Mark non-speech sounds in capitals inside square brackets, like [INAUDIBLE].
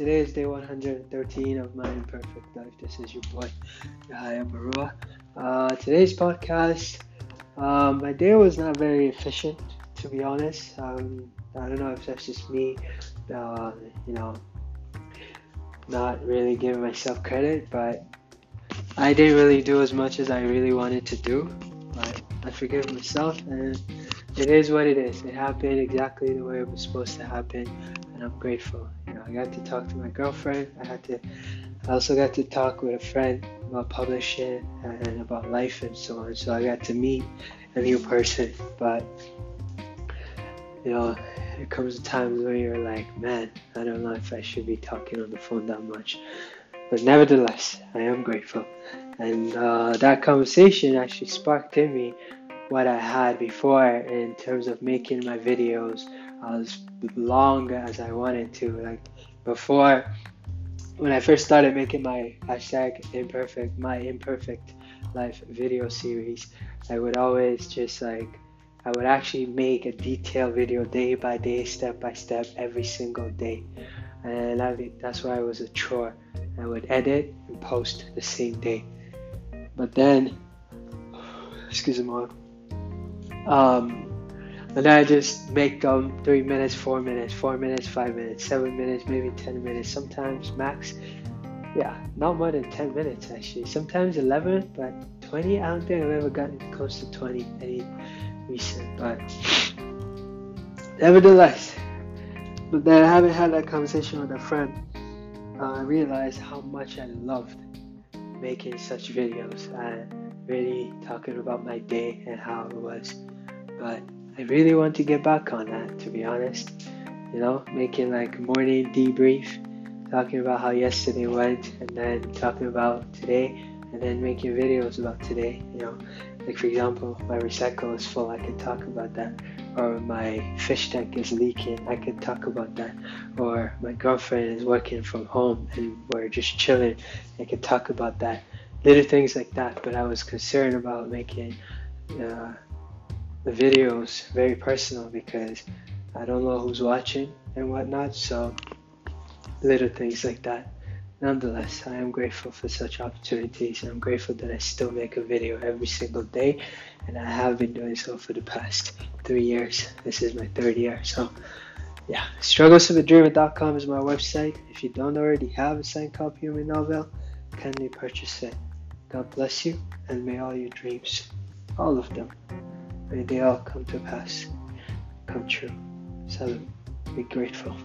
Today is day 113 of my imperfect life. This is your boy, Yahya Barua. Uh, today's podcast, um, my day was not very efficient, to be honest. Um, I don't know if that's just me, uh, you know, not really giving myself credit, but I didn't really do as much as I really wanted to do. But I forgive myself, and it is what it is. It happened exactly the way it was supposed to happen, and I'm grateful. You know, I got to talk to my girlfriend. I had to. I also got to talk with a friend about publishing and about life and so on. So I got to meet a new person. But you know, there comes times where you're like, man, I don't know if I should be talking on the phone that much. But nevertheless, I am grateful. And uh, that conversation actually sparked in me what I had before in terms of making my videos as long as I wanted to. Like before, when I first started making my hashtag imperfect, my imperfect life video series, I would always just like, I would actually make a detailed video day by day, step by step, every single day. And I, that's why it was a chore. I would edit and post the same day. But then, [SIGHS] excuse me, um, and I just make them three minutes, four minutes, four minutes, five minutes, seven minutes, maybe 10 minutes, sometimes max. Yeah, not more than 10 minutes actually. Sometimes 11, but 20, I don't think I've ever gotten close to 20 any recent. But nevertheless, but then I haven't had that conversation with a friend. Uh, I realized how much I loved making such videos and really talking about my day and how it was. But I really want to get back on that, to be honest. You know, making like morning debrief, talking about how yesterday went, and then talking about today, and then making videos about today. You know, like for example, my recycle is full, I could talk about that. Or my fish tank is leaking, I could talk about that. Or my girlfriend is working from home and we're just chilling, I could talk about that. Little things like that, but I was concerned about making uh, the videos very personal because I don't know who's watching and whatnot, so little things like that. Nonetheless, I am grateful for such opportunities I'm grateful that I still make a video every single day and I have been doing so for the past three years. This is my third year, so yeah. Strugglesofadreamer.com is my website. If you don't already have a signed copy of my novel, kindly purchase it. God bless you and may all your dreams, all of them, May they all come to pass, come true. So be grateful.